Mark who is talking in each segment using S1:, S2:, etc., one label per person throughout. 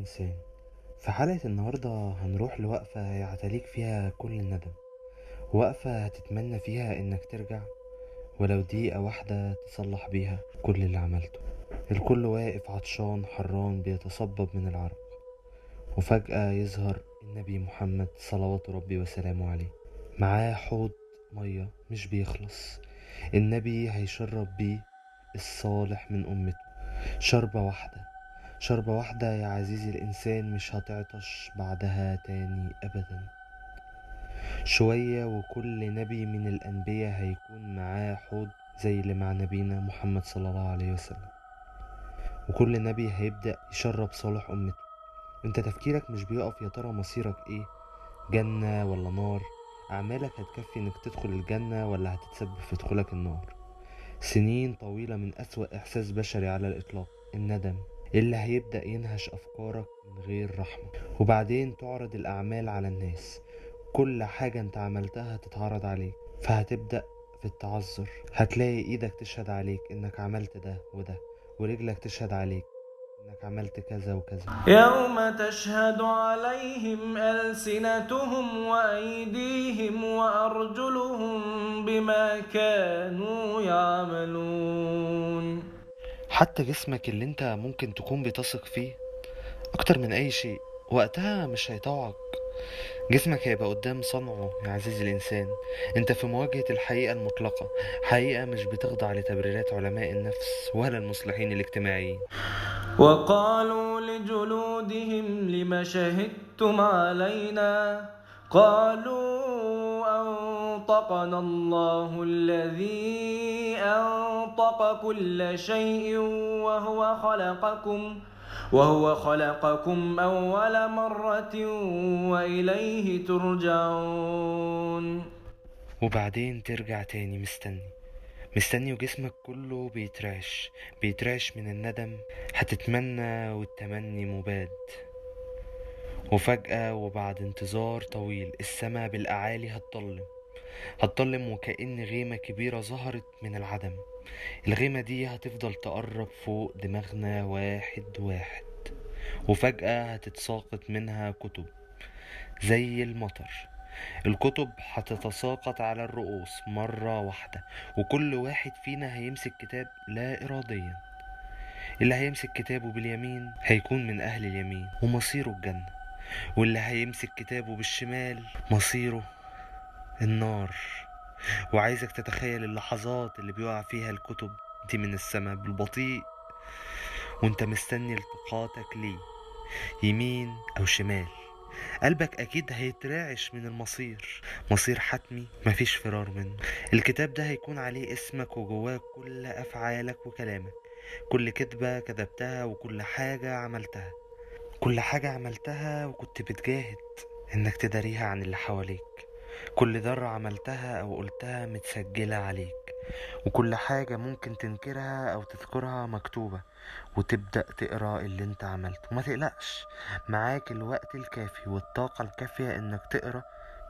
S1: الإنسان في حلقة النهاردة هنروح لوقفة يعتليك فيها كل الندم. وقفة هتتمنى فيها إنك ترجع ولو دقيقة واحدة تصلح بيها كل اللي عملته. الكل واقف عطشان حران بيتصبب من العرق. وفجأة يظهر النبي محمد صلوات ربي وسلامه عليه. معاه حوض مية مش بيخلص. النبي هيشرب بيه الصالح من أمته. شربة واحدة. شربة واحدة يا عزيزي الإنسان مش هتعطش بعدها تاني أبدا. شوية وكل نبي من الأنبياء هيكون معاه حوض زي اللي مع نبينا محمد صلى الله عليه وسلم. وكل نبي هيبدأ يشرب صالح أمته. أنت تفكيرك مش بيقف يا ترى مصيرك إيه؟ جنة ولا نار؟ أعمالك هتكفي إنك تدخل الجنة ولا هتتسبب في دخولك النار؟ سنين طويلة من أسوأ إحساس بشري على الإطلاق الندم. اللي هيبدأ ينهش أفكارك من غير رحمة. وبعدين تعرض الأعمال على الناس. كل حاجة انت عملتها تتعرض عليك. فهتبدأ في التعذر. هتلاقي إيدك تشهد عليك إنك عملت ده وده ورجلك تشهد عليك إنك عملت كذا وكذا.
S2: يوم تشهد عليهم ألسنتهم وأيديهم وأرجلهم بما كانوا يعملون.
S1: حتى جسمك اللي انت ممكن تكون بتثق فيه أكتر من أي شيء وقتها مش هيطوعك جسمك هيبقى قدام صنعه يا عزيزي الإنسان. انت في مواجهة الحقيقة المطلقة. حقيقة مش بتخضع لتبريرات علماء النفس ولا المصلحين الاجتماعيين.
S2: وقالوا لجلودهم لم شهدتم علينا؟ قالوا أنطقنا الله الذي أنطق كل شيء وهو خلقكم وهو خلقكم أول مرة وإليه ترجعون.
S1: وبعدين ترجع تاني مستني. مستني وجسمك كله بيترعش بيترعش من الندم هتتمنى والتمني مباد. وفجأة وبعد انتظار طويل السماء بالأعالي هتضلم هتضلم وكأن غيمة كبيرة ظهرت من العدم. الغيمة دي هتفضل تقرب فوق دماغنا واحد واحد وفجأة هتتساقط منها كتب زي المطر. الكتب هتتساقط على الرؤوس مرة واحدة وكل واحد فينا هيمسك كتاب لا إراديا. اللي هيمسك كتابه باليمين هيكون من أهل اليمين ومصيره الجنة واللي هيمسك كتابه بالشمال مصيره النار. وعايزك تتخيل اللحظات اللي بيقع فيها الكتب. دي من السماء بالبطيء وانت مستني التقاطك ليه؟ يمين أو شمال؟ قلبك أكيد هيترعش من المصير. مصير حتمي مفيش فرار منه. الكتاب ده هيكون عليه اسمك وجواه كل أفعالك وكلامك. كل كذبة كذبتها وكل حاجة عملتها. كل حاجة عملتها وكنت بتجاهد إنك تداريها عن اللي حواليك. كل ذرة عملتها أو قلتها متسجلة عليك وكل حاجة ممكن تنكرها أو تذكرها مكتوبة وتبدأ تقرأ اللي أنت عملته. وما تقلقش معاك الوقت الكافي والطاقة الكافية إنك تقرأ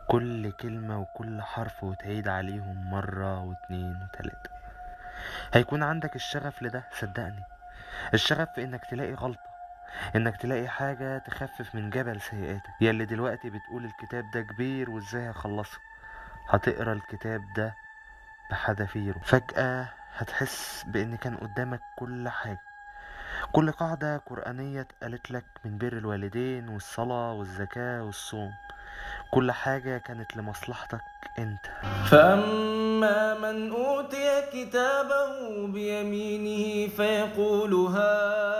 S1: كل كلمة وكل حرف وتعيد عليهم مرة واتنين وتلاتة. هيكون عندك الشغف لده صدقني. الشغف في إنك تلاقي غلطة. انك تلاقي حاجة تخفف من جبل سيئاتك. يلي دلوقتي بتقول الكتاب ده كبير وازاي هخلصه؟ هتقرأ الكتاب ده بحذافيره. فجأة هتحس بإن كان قدامك كل حاجة. كل قاعدة قرآنية اتقالت لك من بر الوالدين والصلاة والزكاة والصوم. كل حاجة كانت لمصلحتك انت.
S2: فأما من أوتي كتابه بيمينه فيقول هاؤم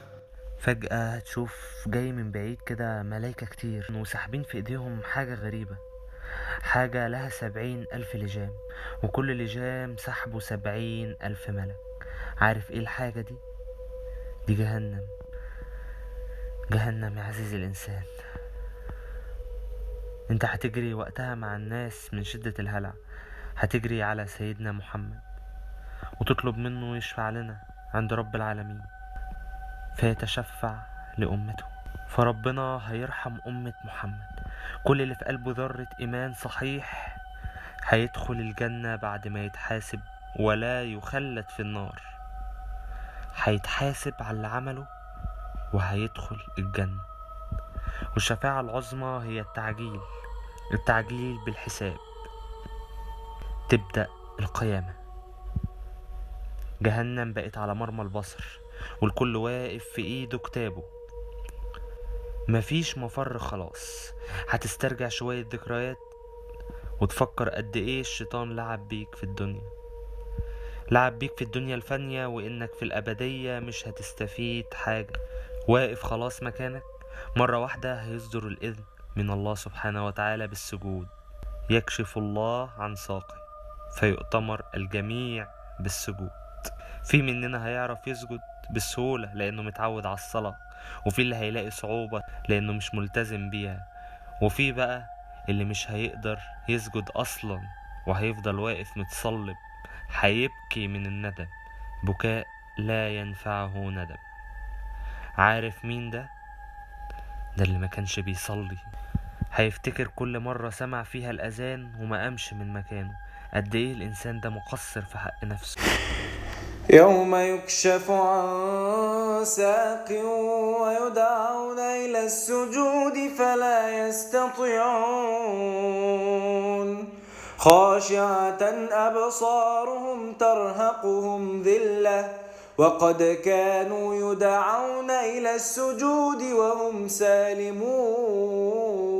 S1: فجأة تشوف جاي من بعيد كده ملايكة كتير وساحبين في إيديهم حاجة غريبة حاجة لها سبعين ألف لجام وكل لجام سحبه سبعين ألف ملك. عارف إيه الحاجة دي؟ دي جهنم. جهنم يا عزيزي الإنسان. أنت هتجري وقتها مع الناس من شدة الهلع. هتجري على سيدنا محمد. وتطلب منه يشفع لنا عند رب العالمين. فيتشفع لأمته. فربنا هيرحم أمة محمد. كل اللي في قلبه ذرة إيمان صحيح هيدخل الجنة بعد ما يتحاسب ولا يخلد في النار. هيتحاسب على اللي عمله وهيدخل الجنة. والشفاعة العظمى هي التعجيل التعجيل بالحساب. تبدأ القيامة. جهنم بقت على مرمى البصر. والكل واقف في ايده كتابه. مفيش مفر خلاص. هتسترجع شوية ذكريات وتفكر قد إيه الشيطان لعب بيك في الدنيا. لعب بيك في الدنيا الفانية وانك في الابدية مش هتستفيد حاجة. واقف خلاص مكانك. مرة واحدة هيصدر الإذن من الله سبحانه وتعالى بالسجود. يكشف الله عن ساقه فيؤتمر الجميع بالسجود. في مننا هيعرف يسجد؟ بسهولة لأنه متعود على الصلاة وفي اللي هيلاقي صعوبة لأنه مش ملتزم بيها وفي بقى اللي مش هيقدر يسجد أصلا وهيفضل واقف متصلب هيبكي من الندم بكاء لا ينفعه ندم. عارف مين ده؟ ده اللي ما كانش بيصلي. هيفتكر كل مرة سمع فيها الأذان وما قامش من مكانه. قد إيه الإنسان ده مقصر في حق نفسه؟
S2: يوم يكشف عن ساق ويدعون إلى السجود فلا يستطيعون. خاشعة أبصارهم ترهقهم ذلة وقد كانوا يدعون إلى السجود وهم سالمون.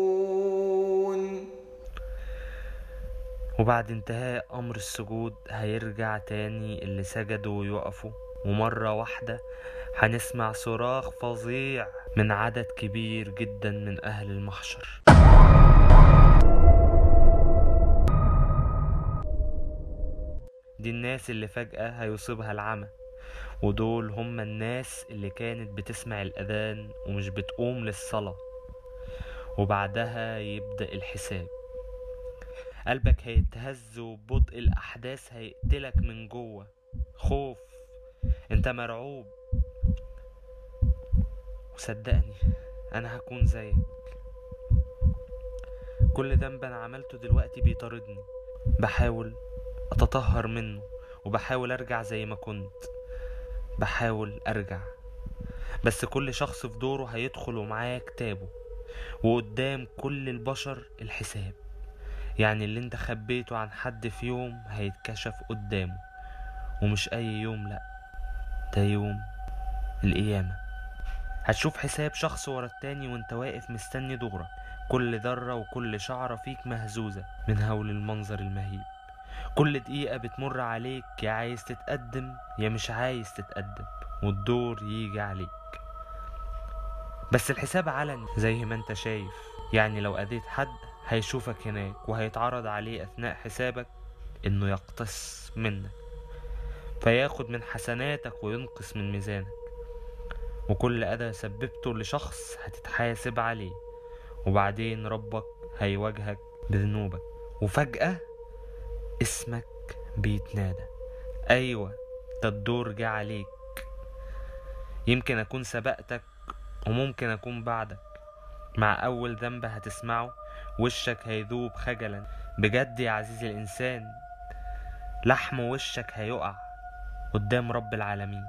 S1: وبعد انتهاء أمر السجود هيرجع تاني اللي سجدوا ويقفوا ومرة واحدة هنسمع صراخ فظيع من عدد كبير جدا من أهل المحشر. دي الناس اللي فجأة هيصيبها العمى ودول هم الناس اللي كانت بتسمع الأذان ومش بتقوم للصلاة وبعدها يبدأ الحساب. قلبك هيتهز وببطء الأحداث هيقتلك من جوه. خوف. انت مرعوب. وصدقني أنا هكون زيك. كل ذنب أنا عملته دلوقتي بيطاردني. بحاول أتطهر منه وبحاول أرجع زي ما كنت. بحاول أرجع. بس كل شخص في دوره هيدخل ومعاه كتابه. وقدام كل البشر الحساب. يعني اللي انت خبيته عن حد في يوم هيتكشف قدامه ومش أي يوم لأ ده يوم القيامة. هتشوف حساب شخص ورا التاني وانت واقف مستني دورك كل ذرة وكل شعرة فيك مهزوزة من هول المنظر المهيب. كل دقيقة بتمر عليك يا عايز تتقدم يا مش عايز تتقدم والدور يجي عليك. بس الحساب علني زي ما انت شايف. يعني لو أذيت حد هيشوفك هناك وهيتعرض عليه أثناء حسابك إنه يقتص منك فياخد من حسناتك وينقص من ميزانك. وكل أذى سببته لشخص هتتحاسب عليه وبعدين ربك هيواجهك بذنوبك. وفجأة اسمك بيتنادى. أيوة ده الدور جه عليك. يمكن أكون سبقتك وممكن أكون بعدك. مع أول ذنب هتسمعه وشك هيذوب خجلا. بجد يا عزيزي الإنسان لحم وشك هيقع قدام رب العالمين.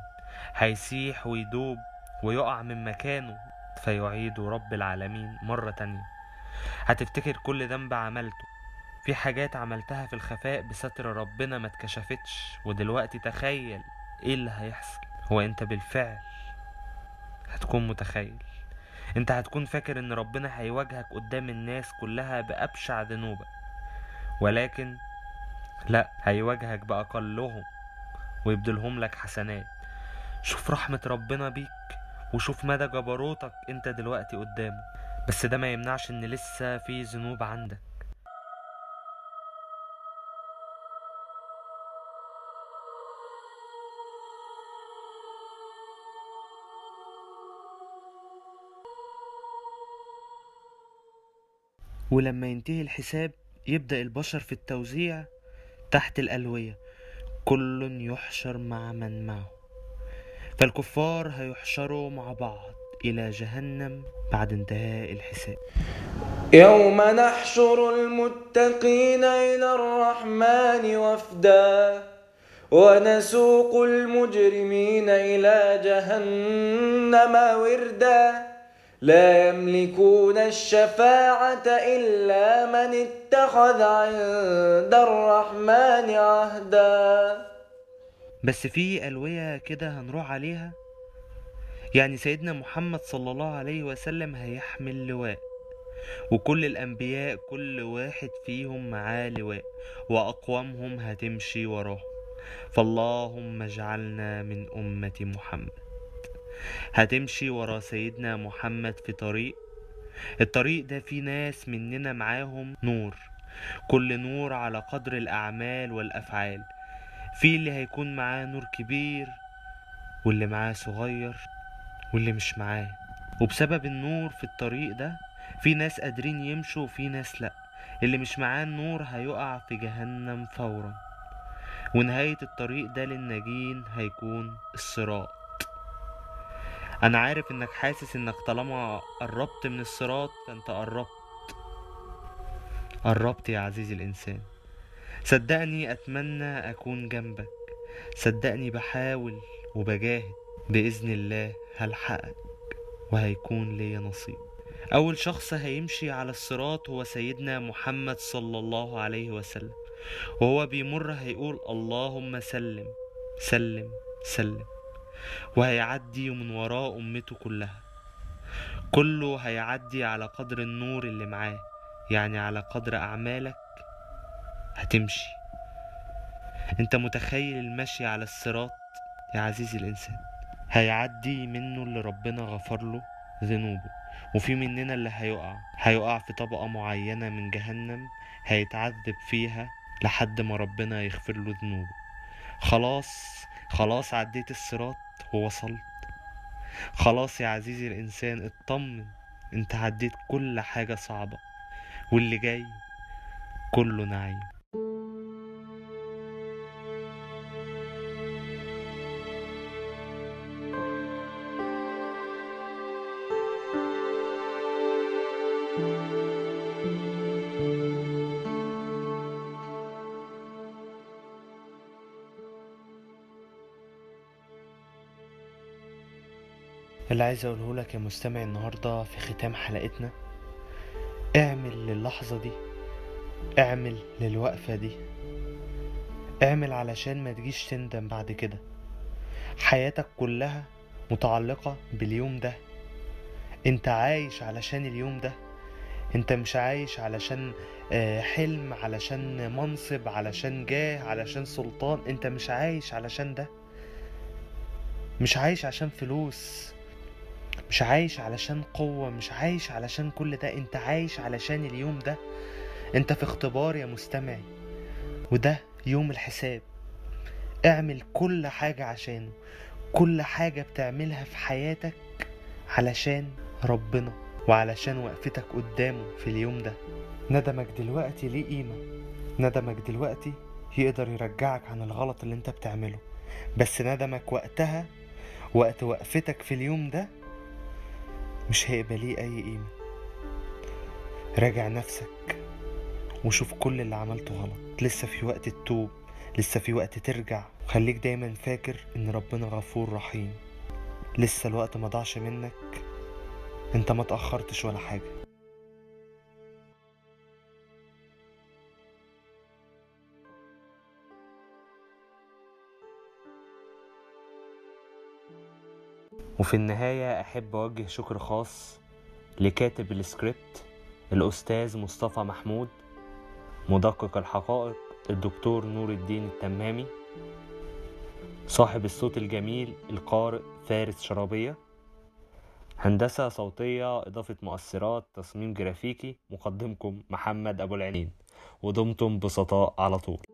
S1: هيسيح ويدوب ويقع من مكانه فيعيد رب العالمين مرة تانية. هتفتكر كل ذنب عملته. في حاجات عملتها في الخفاء بستر ربنا ما اتكشفتش. ودلوقتي تخيل إيه اللي هيحصل؟ هو أنت بالفعل هتكون متخيل. انت هتكون فاكر ان ربنا هيواجهك قدام الناس كلها بأبشع ذنوبك. ولكن لا هيواجهك بأقلهم ويبدلهم لك حسنات. شوف رحمة ربنا بيك وشوف مدى جبروتك انت دلوقتي قدامه. بس ده ما يمنعش ان لسه في ذنوب عندك. ولما ينتهي الحساب يبدأ البشر في التوزيع تحت الألوية. كل يحشر مع من معه. فالكفار هيحشروا مع بعض إلى جهنم بعد انتهاء الحساب.
S2: يوم نحشر المتقين إلى الرحمن وفدا ونسوق المجرمين إلى جهنم وردا. لا يملكون الشفاعة إلا من اتخذ عند الرحمن عهدا.
S1: بس في ألوية كده هنروح عليها؟ يعني سيدنا محمد صلى الله عليه وسلم هيحمل لواء وكل الأنبياء كل واحد فيهم معاه لواء وأقوامهم هتمشي وراه. فاللهم اجعلنا من أمة محمد. هتمشي ورا سيدنا محمد في طريق. الطريق ده فيه ناس مننا معاهم نور كل نور على قدر الأعمال والأفعال. في اللي هيكون معاه نور كبير واللي معاه صغير واللي مش معاه. وبسبب النور في الطريق ده في ناس قادرين يمشوا وفي ناس لأ. اللي مش معاه النور هيقع في جهنم فورا. ونهاية الطريق ده للناجين هيكون الصراط. أنا عارف إنك حاسس إنك طالما قربت من الصراط فأنت قربت. قربت يا عزيزي الإنسان. صدقني أتمنى أكون جنبك. صدقني بحاول وبجاهد بإذن الله هلحقك وهيكون ليا نصيب. أول شخص هيمشي على الصراط هو سيدنا محمد صلى الله عليه وسلم. وهو بيمر هيقول اللهم سلم سلم سلم. وهيعدي من وراه أمته كلها. كله هيعدي على قدر النور اللي معاه. يعني على قدر أعمالك هتمشي. أنت متخيل المشي على الصراط يا عزيزي الإنسان؟ هيعدي منه اللي ربنا غفر له ذنوبه. وفي مننا اللي هيقع. هيقع في طبقة معينة من جهنم هيتعذب فيها لحد ما ربنا يغفر له ذنوبه. خلاص خلاص عديت الصراط. ووصلت. خلاص يا عزيزي الإنسان اطمن. أنت عديت كل حاجة صعبة واللي جاي كله نعيم. اللي عايز أقوله لك يا مستمع النهارده في ختام حلقتنا اعمل للحظة دي اعمل للوقفة دي اعمل علشان ما تجيش تندم بعد كده. حياتك كلها متعلقة باليوم ده. انت عايش علشان اليوم ده. انت مش عايش علشان آه، حلم علشان منصب علشان جاه علشان سلطان. انت مش عايش علشان ده. مش عايش عشان فلوس. مش عايش علشان قوة مش عايش علشان كل ده انت عايش علشان اليوم ده. انت في اختبار يا مستمعي وده يوم الحساب. اعمل كل حاجة عشانه كل حاجة بتعملها في حياتك علشان ربنا وعلشان وقفتك قدامه في اليوم ده. ندمك دلوقتي ليه قيمة؟ ندمك دلوقتي يقدر يرجعك عن الغلط اللي انت بتعمله. بس ندمك وقتها وقت وقفتك في اليوم ده مش هيبقى ليه أي قيمة. راجع نفسك وشوف كل اللي عملته غلط. لسه في وقت تتوب لسه في وقت ترجع. خليك دايما فاكر إن ربنا غفور رحيم. لسه الوقت ما ضاعش منك. أنت ما تأخرتش ولا حاجة. وفي النهاية أحب أوجه شكر خاص لكاتب السكريبت الأستاذ مصطفى محمود مدقق الحقائق الدكتور نور الدين التمامي صاحب الصوت الجميل القارئ فارس شرابية هندسة صوتية إضافة مؤثرات تصميم جرافيكي مقدمكم محمد أبو العينين ودمتم بسطاء على طول.